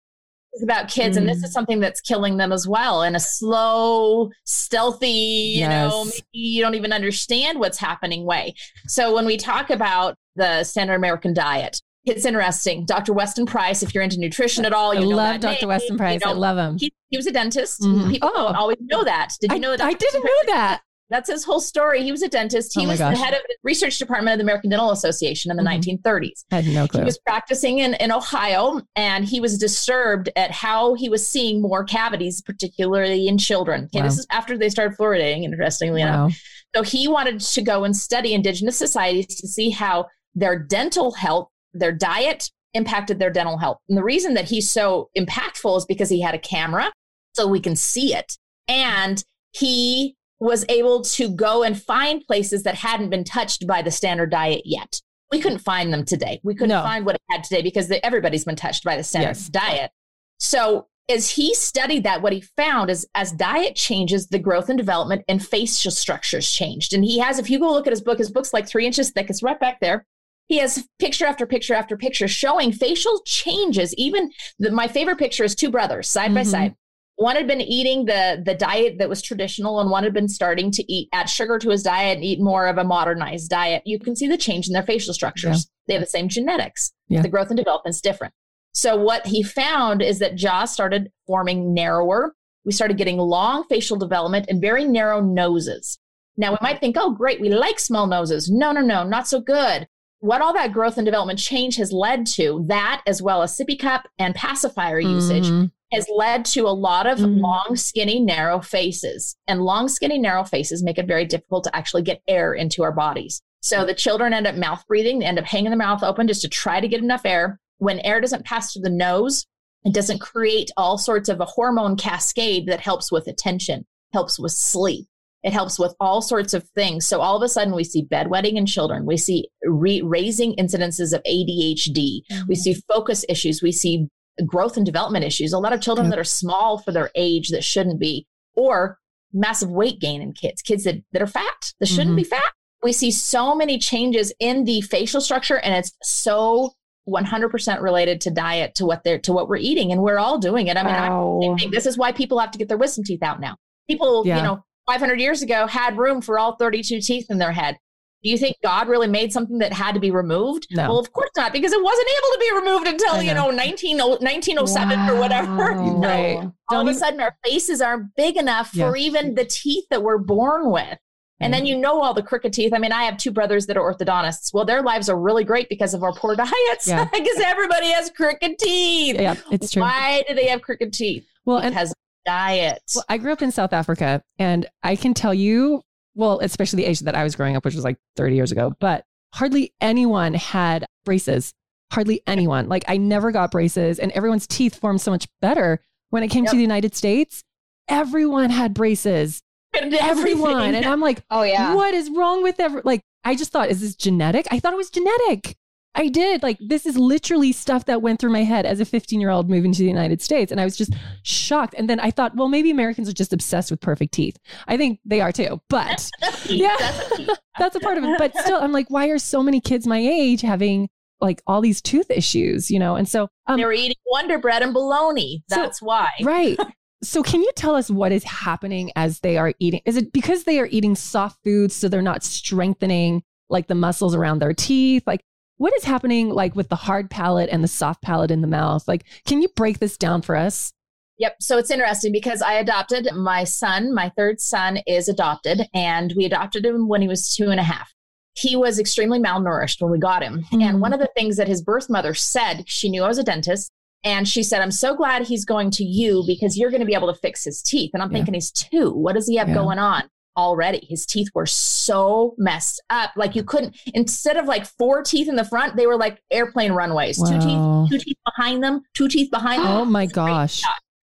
It's about kids, mm. and this is mm. something that's killing them as well in a slow, stealthy, you yes. know, maybe you don't even understand what's happening way. So when we talk about the standard American diet, it's interesting. Dr. Weston Price, if you're into nutrition at all, you I love Dr. Name. Weston Price. You know, I love him. He, he was a dentist. Mm-hmm. People oh. always know that. Did you know that? I didn't know that. That's his whole story. He was a dentist. He Oh was the head of the research department of the American Dental Association in the Mhm. 1930s. I had no clue. He was practicing in, in Ohio and he was disturbed at how he was seeing more cavities, particularly in children. Okay, this is after they started fluoridating, interestingly enough. So he wanted to go and study indigenous societies to see how their dental health, their diet impacted their dental health. And the reason that he's so impactful is because he had a camera so we can see it. And he was able to go and find places that hadn't been touched by the standard diet yet. We couldn't find them today. We couldn't No. find what it had today because they, everybody's been touched by the standard Yes. diet. So as he studied that, what he found is as diet changes, the growth and development and facial structures changed. And he has, if you go look at his book, his book's like three inches thick. It's right back there. He has picture after picture after picture showing facial changes. Even the, my favorite picture is two brothers side by Mhm. side. One had been eating the the diet that was traditional, and one had been starting to eat add sugar to his diet and eat more of a modernized diet. You can see the change in their facial structures. They have the same genetics. Yeah. The growth and development is different. So what he found is that jaws started forming narrower. We started getting long facial development and very narrow noses. Now we might think, oh, great, we like small noses. No, no, no, not so good. What all that growth and development change has led to, that as well as sippy cup and pacifier usage, Mhm. has led to a lot of Mm. long, skinny, narrow faces. And long, skinny, narrow faces make it very difficult to actually get air into our bodies. So the children end up mouth breathing, they end up hanging their mouth open just to try to get enough air. When air doesn't pass through the nose, it doesn't create all sorts of a hormone cascade that helps with attention, helps with sleep. It helps with all sorts of things. So all of a sudden, we see bedwetting in children. We see re- raising incidences of ADHD. We see focus issues. We see growth and development issues. A lot of children Yep. that are small for their age that shouldn't be, or massive weight gain in kids, kids that, that are fat that shouldn't Mhm. be fat. We see so many changes in the facial structure, and it's so 100% related to diet, to what they're to what we're eating, and we're all doing it. I mean, Wow. think this is why people have to get their wisdom teeth out now. People, Yeah. you know, 500 years ago had room for all 32 teeth in their head. Do you think God really made something that had to be removed? No. Well, of course not, because it wasn't able to be removed until, I you know. know, 19, 1907 or whatever. Wow. Right. All Don't of a even- sudden, our faces aren't big enough Yeah. for even the teeth that we're born with. And then you know all the crooked teeth. I mean, I have two brothers that are orthodontists. Well, their lives are really great because of our poor diets. Yeah. because everybody has crooked teeth. yeah, it's true. Why do they have crooked teeth? Well, because diet. Well, I grew up in South Africa, and I can tell you, well, especially the age that I was growing up, which was like 30 years ago, but hardly anyone had braces. Hardly anyone. Like, I never got braces, and everyone's teeth formed so much better. When it came Yep. to the United States, everyone had braces. Everyone. And I'm like, Oh yeah. what is wrong with every like I just thought, is this genetic? I thought it was genetic. I did. Like this is literally stuff that went through my head as a 15 year old moving to the United States. And I was just shocked. And then I thought, well, maybe Americans are just obsessed with perfect teeth. I think they are too. But Yeah. that's a part of it. But still, I'm like, why are so many kids my age having like all these tooth issues, you know? And so um, they were eating Wonder Bread and bologna. So- That's why. Right. So, can you tell us what is happening as they are eating? Is it because they are eating soft foods, so they're not strengthening like the muscles around their teeth? Like, what is happening like with the hard palate and the soft palate in the mouth? Like, can you break this down for us? Yep. So it's interesting because I adopted my son. My third son is adopted, and we adopted him when he was two and a half. He was extremely malnourished when we got him. Mm. And one of the things that his birth mother said, she knew I was a dentist, and she said, I'm so glad he's going to you because you're going to be able to fix his teeth. And I'm Yeah. thinking, he's two. What does he have Yeah. going on? Already, his teeth were so messed up. Like you couldn't, instead of like four teeth in the front, they were like airplane runways. Two teeth, two teeth behind them, two teeth behind them. Oh my gosh.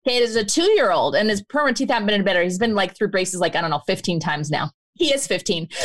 Okay, it is a two year old, and his permanent teeth haven't been any better. He's been like through braces, like, I don't know, 15 times now. He is 15.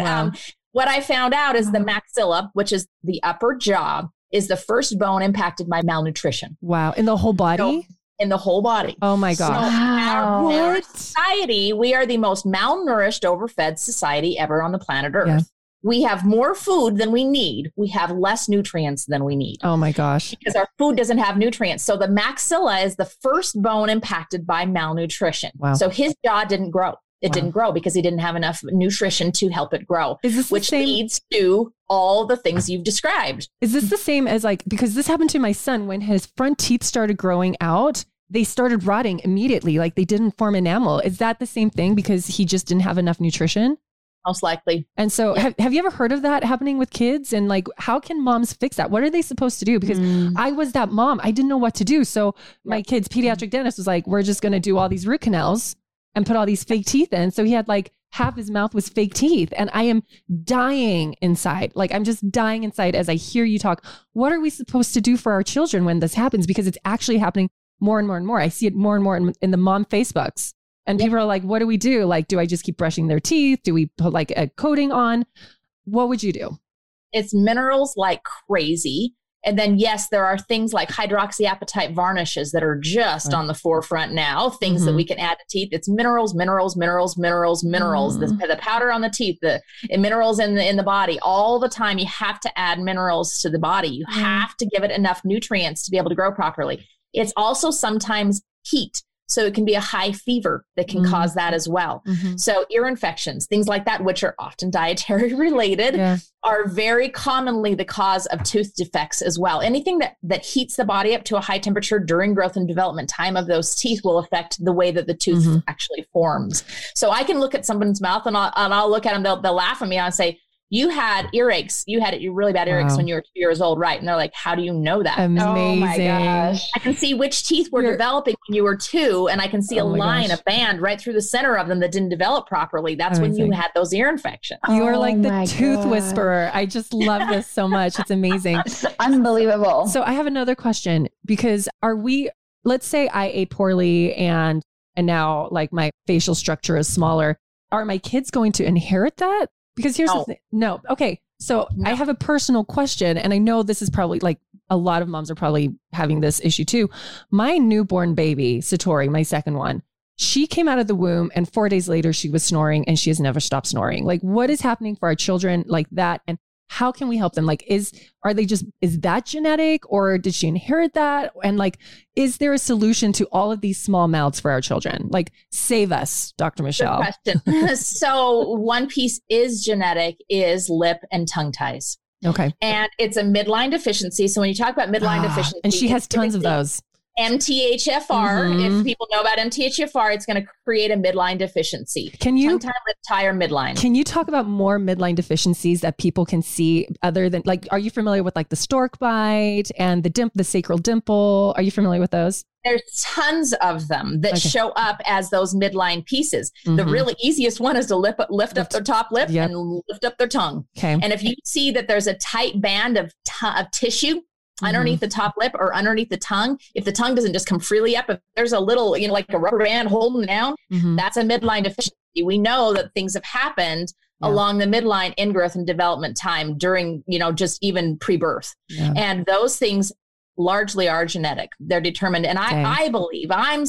Wow. um, what I found out is the maxilla, which is the upper jaw, is the first bone impacted by malnutrition Wow. In the whole body? In the whole body. Oh my So gosh. our, Wow. our society, we are the most malnourished, overfed society ever on the planet Earth. Yeah. We have more food than we need. We have less nutrients than we need Oh my gosh. because our food doesn't have nutrients. So the maxilla is the first bone impacted by malnutrition. Wow. So his jaw didn't grow. It Wow. didn't grow because he didn't have enough nutrition to help it grow, Is this which leads to all the things you've described. Is this the same as like because this happened to my son when his front teeth started growing out? they started rotting immediately. Like they didn't form enamel. Is that the same thing because he just didn't have enough nutrition? Most likely. And so, yeah. have, have you ever heard of that happening with kids? And like, how can moms fix that? What are they supposed to do? Because mm. I was that mom, I didn't know what to do. So, my kid's pediatric dentist was like, we're just going to do all these root canals and put all these fake teeth in. So, he had like half his mouth was fake teeth. And I am dying inside. Like, I'm just dying inside as I hear you talk. What are we supposed to do for our children when this happens? Because it's actually happening more and more and more. I see it more and more in, in the mom Facebooks. And people are like, what do we do? Like, do I just keep brushing their teeth? Do we put like a coating on? What would you do? It's minerals like crazy. And then, yes, there are things like hydroxyapatite varnishes that are just on the forefront now, things mm-hmm. that we can add to teeth. It's minerals, minerals, minerals, minerals, minerals. Mm. The, the, powder on the teeth, the minerals in the in the body, all the time. You have to add minerals to the body. You mm. have to give it enough nutrients to be able to grow properly. It's also sometimes heat. So it can be a high fever that can mm-hmm. cause that as well. Mm-hmm. So ear infections, things like that, which are often dietary related, yeah. are very commonly the cause of tooth defects as well. Anything that that heats the body up to a high temperature during growth and development time of those teeth will affect the way that the tooth mm-hmm. actually forms. So I can look at someone's mouth and I'll, and I'll look at them, they'll, they'll laugh at me. And I'll say, you had earaches. You had it you really bad earaches wow. when you were two years old, right? And they're like, how do you know that? Amazing. Oh my gosh. I can see which teeth were You're... developing when you were two, and I can see oh a line, gosh. a band right through the center of them that didn't develop properly. That's Amazing. when you had those ear infections. You are like oh the oh tooth God. whisperer. I just love this so much. It's amazing. It's unbelievable. So I have another question because are we, let's say I ate poorly and and now like my facial structure is smaller. Are my kids going to inherit that? Because here's no. the thing. No. Okay. So no. I have a personal question, and I know this is probably like a lot of moms are probably having this issue too. My newborn baby, Satori, my second one, she came out of the womb and four days later she was snoring and she has never stopped snoring. Like, what is happening for our children like that? And how can we help them? Like is are they just is that genetic or did she inherit that? And like is there a solution to all of these small mouths for our children? Like save us dr michelle. so one piece is genetic is lip and tongue ties. Okay. And it's a midline deficiency. So when you talk about midline ah, deficiency and she has tons of those MTHFR. Mm-hmm. If people know about MTHFR, it's going to create a midline deficiency. Can you Tongue lip tie, or midline? Can you talk about more midline deficiencies that people can see other than like? Are you familiar with like the stork bite and the dimp, the sacral dimple? Are you familiar with those? There's tons of them that okay. show up as those midline pieces. Mm-hmm. The really easiest one is to lip, lift up their top lip yep. and lift up their tongue. Okay. And if you see that there's a tight band of, t- of tissue. Underneath the top lip or underneath the tongue. If the tongue doesn't just come freely up, if there's a little, you know, like a rubber band holding down, mm-hmm. that's a midline deficiency. We know that things have happened yeah. along the midline in growth and development time during, you know, just even pre-birth. Yeah. And those things largely are genetic. They're determined. And okay. I, I believe I'm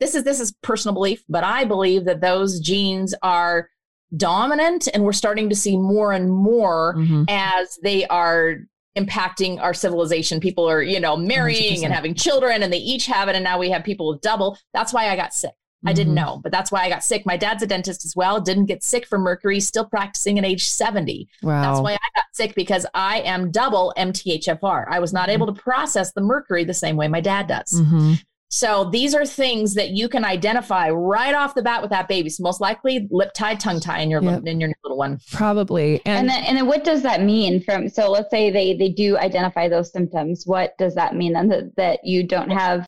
this is this is personal belief, but I believe that those genes are dominant and we're starting to see more and more mm-hmm. as they are impacting our civilization. People are, you know, marrying 100%. and having children and they each have it. And now we have people with double. That's why I got sick. Mm-hmm. I didn't mm-hmm. know, but that's why I got sick. My dad's a dentist as well, didn't get sick from mercury, still practicing at age 70. Wow. That's why I got sick because I am double MTHFR. I was not able to process the mercury the same way my dad does. Mm-hmm. So these are things that you can identify right off the bat with that baby. So most likely lip tie, tongue tie in your yep. in your little one. Probably. And, and then and then what does that mean from so let's say they they do identify those symptoms. What does that mean then that, that you don't have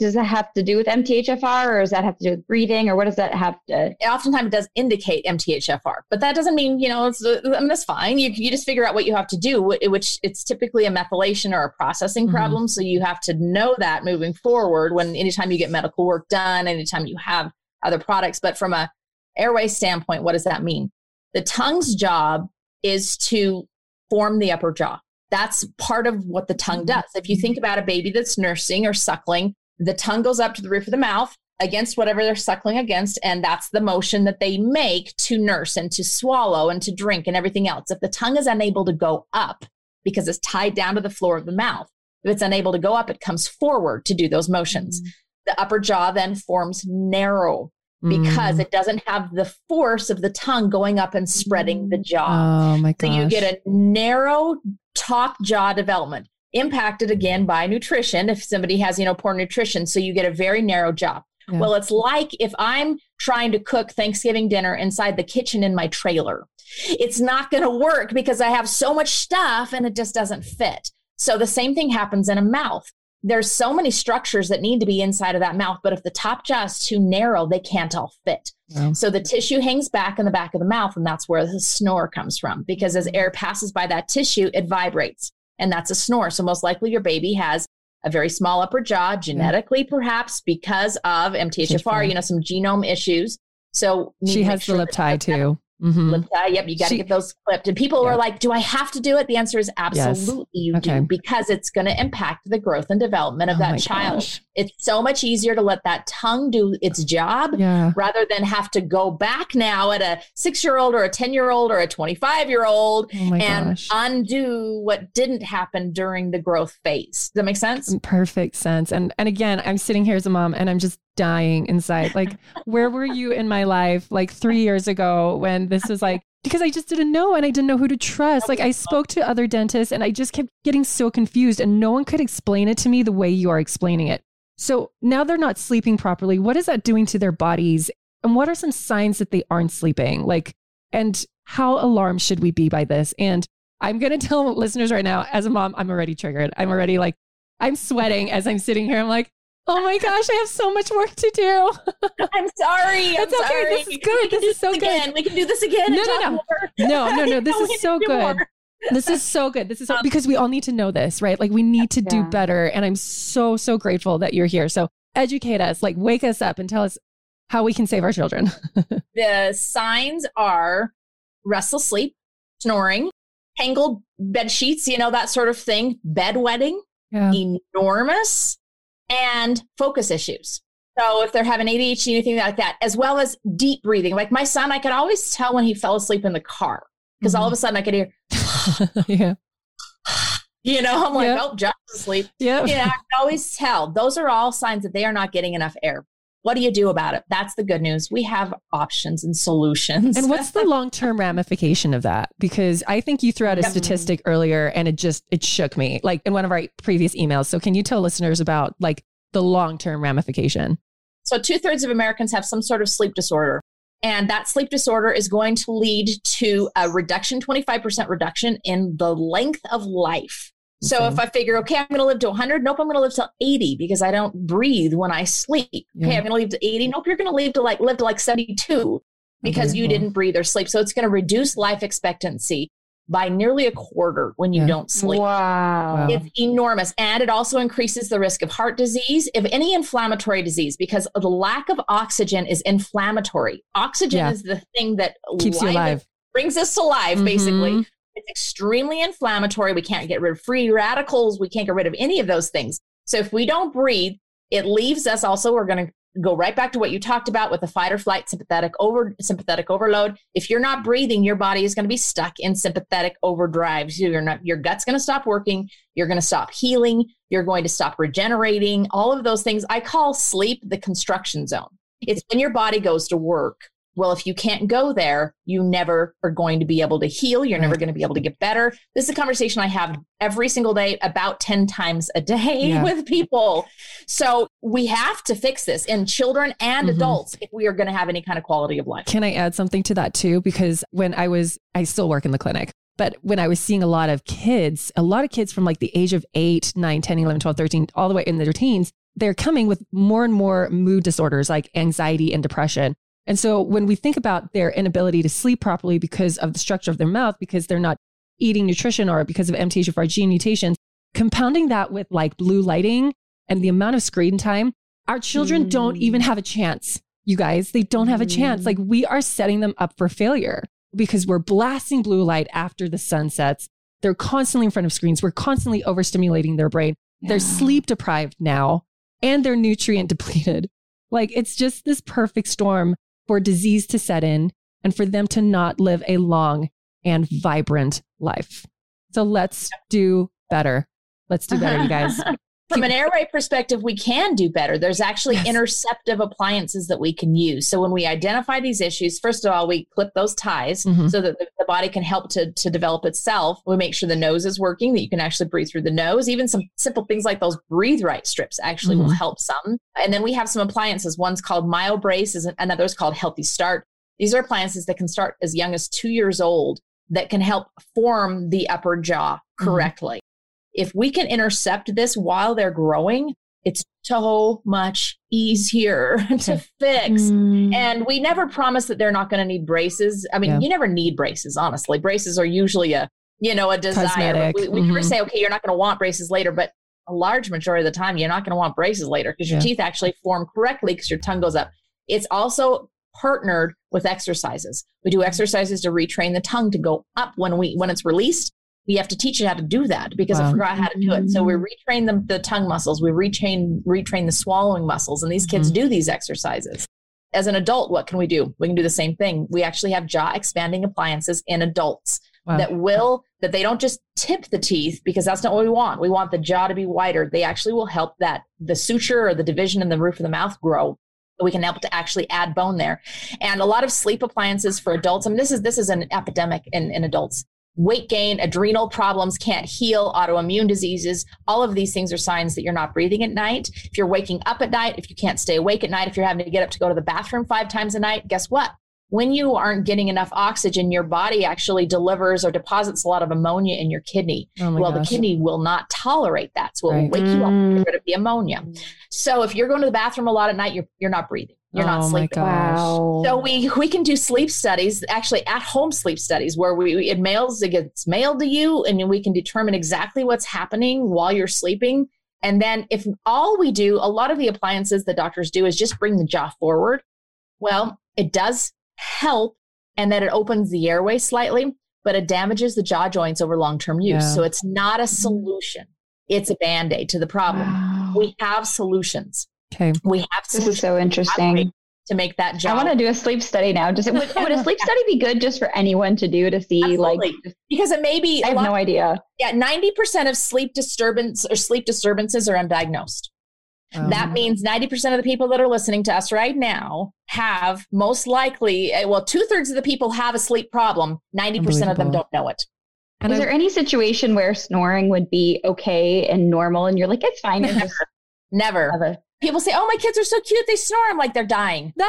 does that have to do with MTHFR or does that have to do with breeding or what does that have to? Oftentimes it does indicate MTHFR, but that doesn't mean, you know, it's, I mean, that's fine. You, you just figure out what you have to do, which it's typically a methylation or a processing mm-hmm. problem. So you have to know that moving forward when anytime you get medical work done, anytime you have other products. But from a airway standpoint, what does that mean? The tongue's job is to form the upper jaw. That's part of what the tongue mm-hmm. does. If you think about a baby that's nursing or suckling, the tongue goes up to the roof of the mouth against whatever they're suckling against. And that's the motion that they make to nurse and to swallow and to drink and everything else. If the tongue is unable to go up because it's tied down to the floor of the mouth, if it's unable to go up, it comes forward to do those motions. Mm. The upper jaw then forms narrow because mm. it doesn't have the force of the tongue going up and spreading the jaw. Oh my gosh. So you get a narrow top jaw development. Impacted again by nutrition if somebody has you know poor nutrition so you get a very narrow job. Yeah. well it's like if i'm trying to cook thanksgiving dinner inside the kitchen in my trailer. It's not going to work because i have so much stuff and it just doesn't fit. So the same thing happens in a mouth. There's so many structures that need to be inside of that mouth but if the top jaw is too narrow they can't all fit. Yeah. so the tissue hangs back in the back of the mouth and that's where the snore comes from because as air passes by that tissue it vibrates and that's a snore. So most likely your baby has a very small upper jaw, genetically perhaps because of MTHFR, you know, some genome issues. So she has the lip tie too. Mm-hmm. Yep, you got to get those clipped. And people yeah. are like, "Do I have to do it?" The answer is absolutely yes. you okay. do because it's going to impact the growth and development of oh that child. Gosh. It's so much easier to let that tongue do its job yeah. rather than have to go back now at a six-year-old or a ten-year-old or a twenty-five-year-old oh and gosh. undo what didn't happen during the growth phase. Does that make sense? Perfect sense. And and again, I'm sitting here as a mom, and I'm just dying inside. Like, where were you in my life like three years ago when this was like, because I just didn't know and I didn't know who to trust. Like, I spoke to other dentists and I just kept getting so confused and no one could explain it to me the way you are explaining it. So now they're not sleeping properly. What is that doing to their bodies? And what are some signs that they aren't sleeping? Like, and how alarmed should we be by this? And I'm going to tell listeners right now, as a mom, I'm already triggered. I'm already like, I'm sweating as I'm sitting here. I'm like, Oh my gosh, I have so much work to do. I'm sorry. I'm it's okay. This is good. This is so good. Again. We can do this again. No, no, no. no, no, no. This is so good. This is so good. This is so, um, because we all need to know this, right? Like we need to do better. And I'm so, so grateful that you're here. So educate us, like wake us up and tell us how we can save our children. the signs are restless sleep, snoring, tangled bed sheets, you know, that sort of thing, bedwetting, yeah. enormous and focus issues. So if they're having ADHD, anything like that, as well as deep breathing. Like my son, I could always tell when he fell asleep in the car because mm-hmm. all of a sudden I could hear, yeah. You know, I'm like, yep. oh, John's asleep. Yeah. Yeah. I can always tell. Those are all signs that they are not getting enough air. What do you do about it? That's the good news. We have options and solutions. And what's the long-term ramification of that? Because I think you threw out a statistic earlier and it just it shook me. Like in one of our previous emails. So can you tell listeners about like the long-term ramification? So two-thirds of Americans have some sort of sleep disorder. And that sleep disorder is going to lead to a reduction, 25% reduction in the length of life. So okay. if I figure, okay, I'm going to live to 100, nope, I'm going to live to 80 because I don't breathe when I sleep. Yeah. Okay, I'm going to live to 80, nope, you're going to live to like live to like 72 because okay. you didn't breathe or sleep. So it's going to reduce life expectancy by nearly a quarter when you yeah. don't sleep. Wow. It's enormous. And it also increases the risk of heart disease, of any inflammatory disease, because the lack of oxygen is inflammatory. Oxygen yeah. is the thing that keeps you alive, brings us alive, mm-hmm. basically. It's extremely inflammatory. We can't get rid of free radicals. We can't get rid of any of those things. So if we don't breathe, it leaves us also, we're going to go right back to what you talked about with the fight or flight sympathetic over sympathetic overload. If you're not breathing, your body is going to be stuck in sympathetic overdrive. So you're not your gut's going to stop working, you're going to stop healing, you're going to stop regenerating, all of those things. I call sleep the construction zone. It's when your body goes to work well, if you can't go there, you never are going to be able to heal. You're never going to be able to get better. This is a conversation I have every single day, about 10 times a day yeah. with people. So we have to fix this in children and mm-hmm. adults if we are going to have any kind of quality of life. Can I add something to that too? Because when I was, I still work in the clinic. But when I was seeing a lot of kids, a lot of kids from like the age of 8, 9, 10, 11, 12, 13, all the way in their teens, they're coming with more and more mood disorders like anxiety and depression. And so when we think about their inability to sleep properly because of the structure of their mouth, because they're not eating nutrition or because of MTHFR gene mutations, compounding that with like blue lighting and the amount of screen time, our children mm. don't even have a chance. You guys, they don't have a chance. Like we are setting them up for failure because we're blasting blue light after the sun sets. They're constantly in front of screens. We're constantly overstimulating their brain. Yeah. They're sleep deprived now and they're nutrient depleted. Like it's just this perfect storm for disease to set in and for them to not live a long and vibrant life. So let's do better. Let's do better, you guys. from an airway perspective, we can do better. There's actually yes. interceptive appliances that we can use. So when we identify these issues, first of all, we clip those ties mm-hmm. so that the, the, body can help to, to develop itself. We make sure the nose is working, that you can actually breathe through the nose. Even some simple things like those breathe right strips actually mm-hmm. will help some. And then we have some appliances. One's called MyoBrace, is another's called Healthy Start. These are appliances that can start as young as two years old that can help form the upper jaw mm-hmm. correctly. Mm-hmm. If we can intercept this while they're growing, it's so much easier to fix. Mm. And we never promise that they're not going to need braces. I mean, yeah. you never need braces, honestly. Braces are usually a, you know, a desire. We, we mm-hmm. never say, okay, you're not going to want braces later, but a large majority of the time, you're not going to want braces later because your yeah. teeth actually form correctly because your tongue goes up. It's also partnered with exercises. We do exercises to retrain the tongue to go up when we when it's released we have to teach it how to do that because wow. I forgot how to do it. So we retrain the, the tongue muscles, we retrain retrain the swallowing muscles, and these kids mm-hmm. do these exercises. As an adult, what can we do? We can do the same thing. We actually have jaw expanding appliances in adults wow. that will that they don't just tip the teeth because that's not what we want. We want the jaw to be wider. They actually will help that the suture or the division in the roof of the mouth grow we can help to actually add bone there and a lot of sleep appliances for adults i mean this is this is an epidemic in, in adults weight gain, adrenal problems can't heal, autoimmune diseases. All of these things are signs that you're not breathing at night. If you're waking up at night, if you can't stay awake at night, if you're having to get up to go to the bathroom five times a night, guess what? When you aren't getting enough oxygen, your body actually delivers or deposits a lot of ammonia in your kidney. Oh well, gosh. the kidney will not tolerate that. So it will right. wake you up, get rid of the ammonia. Mm. So if you're going to the bathroom a lot at night, you're, you're not breathing. You're oh not sleeping. Wow. So we we can do sleep studies, actually at home sleep studies, where we it mails it gets mailed to you, and we can determine exactly what's happening while you're sleeping. And then if all we do, a lot of the appliances that doctors do is just bring the jaw forward. Well, it does help, and that it opens the airway slightly, but it damages the jaw joints over long term use. Yeah. So it's not a mm-hmm. solution. It's a band aid to the problem. Wow. We have solutions. Okay. We have. This is so interesting. To make that job. I want to do a sleep study now. Just would, would a sleep study be good just for anyone to do to see Absolutely. like because it may be I have no idea. Yeah, 90% of sleep disturbance or sleep disturbances are undiagnosed. Um, that means 90% of the people that are listening to us right now have most likely, eh, well, two thirds of the people have a sleep problem. 90% of them don't know it. And is I, there any situation where snoring would be okay and normal and you're like, it's fine? Never. Just, never. never people say, "Oh, my kids are so cute; they snore." I'm like, they're dying.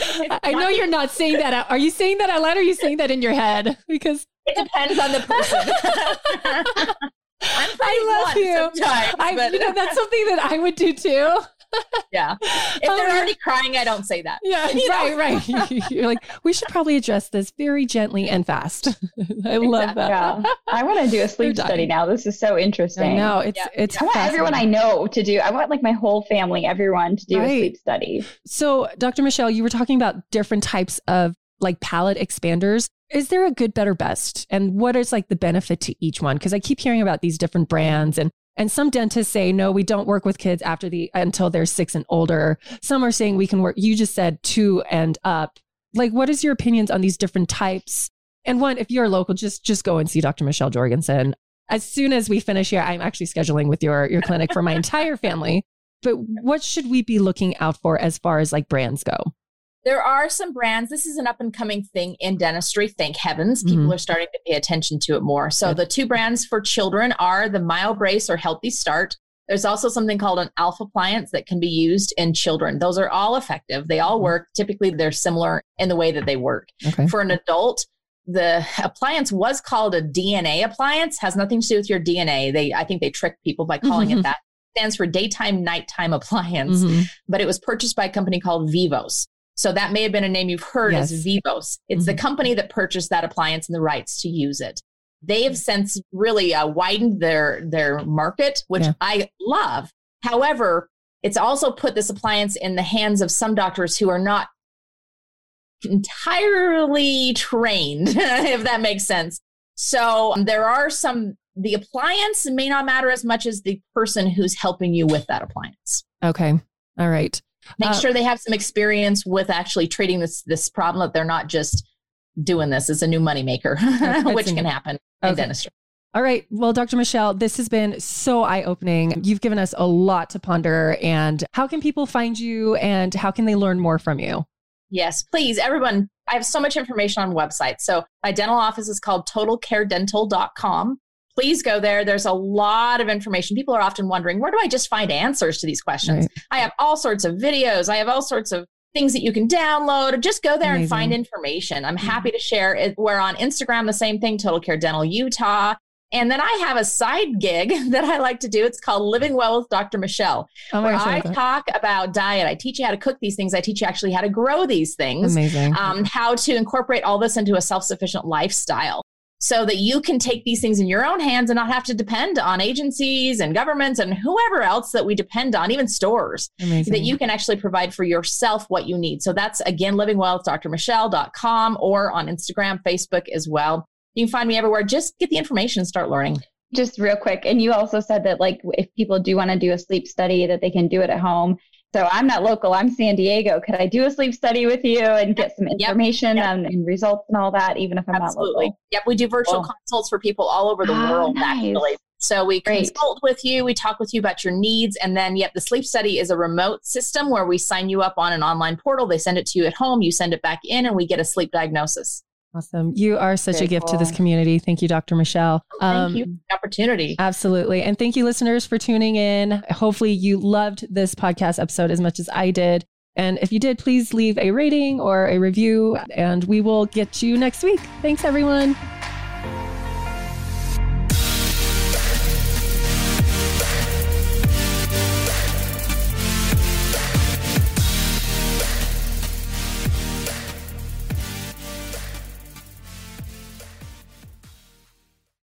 I know you're not saying that. Are you saying that out loud? Or are you saying that in your head? Because it depends on the person. I'm I love you. I, but... you know, that's something that I would do too yeah. If they're um, already crying, I don't say that. Yeah, you right, right. You're like, we should probably address this very gently and fast. I love that. Yeah. I want to do a sleep study now. This is so interesting. I know. It's yeah. it's I want everyone I know to do. I want like my whole family, everyone to do right. a sleep study. So, Dr. Michelle, you were talking about different types of like palate expanders. Is there a good, better, best? And what is like the benefit to each one? Because I keep hearing about these different brands and and some dentists say, no, we don't work with kids after the until they're six and older. Some are saying we can work, you just said two and up. Like, what is your opinions on these different types? And one, if you're local, just just go and see Dr. Michelle Jorgensen. As soon as we finish here, I'm actually scheduling with your your clinic for my entire family. But what should we be looking out for as far as like brands go? There are some brands. This is an up and coming thing in dentistry. Thank heavens. People mm-hmm. are starting to pay attention to it more. So, the two brands for children are the MyoBrace or Healthy Start. There's also something called an Alpha appliance that can be used in children. Those are all effective. They all mm-hmm. work. Typically, they're similar in the way that they work. Okay. For an adult, the appliance was called a DNA appliance, has nothing to do with your DNA. They, I think they tricked people by calling mm-hmm. it that. It stands for daytime nighttime appliance, mm-hmm. but it was purchased by a company called Vivos. So that may have been a name you've heard yes. as Vivos. It's mm-hmm. the company that purchased that appliance and the rights to use it. They have since really uh, widened their their market, which yeah. I love. However, it's also put this appliance in the hands of some doctors who are not entirely trained, if that makes sense. So um, there are some, the appliance may not matter as much as the person who's helping you with that appliance. Okay. All right. Make uh, sure they have some experience with actually treating this this problem that they're not just doing this as a new moneymaker, which can happen in dentistry. All right. Well, Dr. Michelle, this has been so eye opening. You've given us a lot to ponder. And how can people find you and how can they learn more from you? Yes, please, everyone. I have so much information on websites. So my dental office is called totalcaredental.com. Please go there. There's a lot of information. People are often wondering, where do I just find answers to these questions? Right. I have all sorts of videos. I have all sorts of things that you can download. Or just go there Amazing. and find information. I'm happy to share it. We're on Instagram, the same thing, Total Care Dental Utah. And then I have a side gig that I like to do. It's called Living Well with Dr. Michelle, oh where I talk about diet. I teach you how to cook these things. I teach you actually how to grow these things. Amazing. Um, how to incorporate all this into a self sufficient lifestyle so that you can take these things in your own hands and not have to depend on agencies and governments and whoever else that we depend on, even stores, Amazing. that you can actually provide for yourself what you need. So that's again, livingwellwithdrmichelle.com or on Instagram, Facebook as well. You can find me everywhere. Just get the information and start learning. Just real quick. And you also said that like if people do want to do a sleep study that they can do it at home. So I'm not local. I'm San Diego. Could I do a sleep study with you and get some information yep. and, and, results and all that, even if I'm Absolutely. not local? Yep. We do virtual cool. consults for people all over the ah, world, nice. actually. So we Great. consult with you, we talk with you about your needs, and then yep, the sleep study is a remote system where we sign you up on an online portal. They send it to you at home, you send it back in, and we get a sleep diagnosis. Awesome. You are such Very a gift cool. to this community. Thank you, Dr. Michelle. Um, thank you opportunity. Absolutely. And thank you, listeners, for tuning in. Hopefully, you loved this podcast episode as much as I did. And if you did, please leave a rating or a review, and we will get you next week. Thanks, everyone.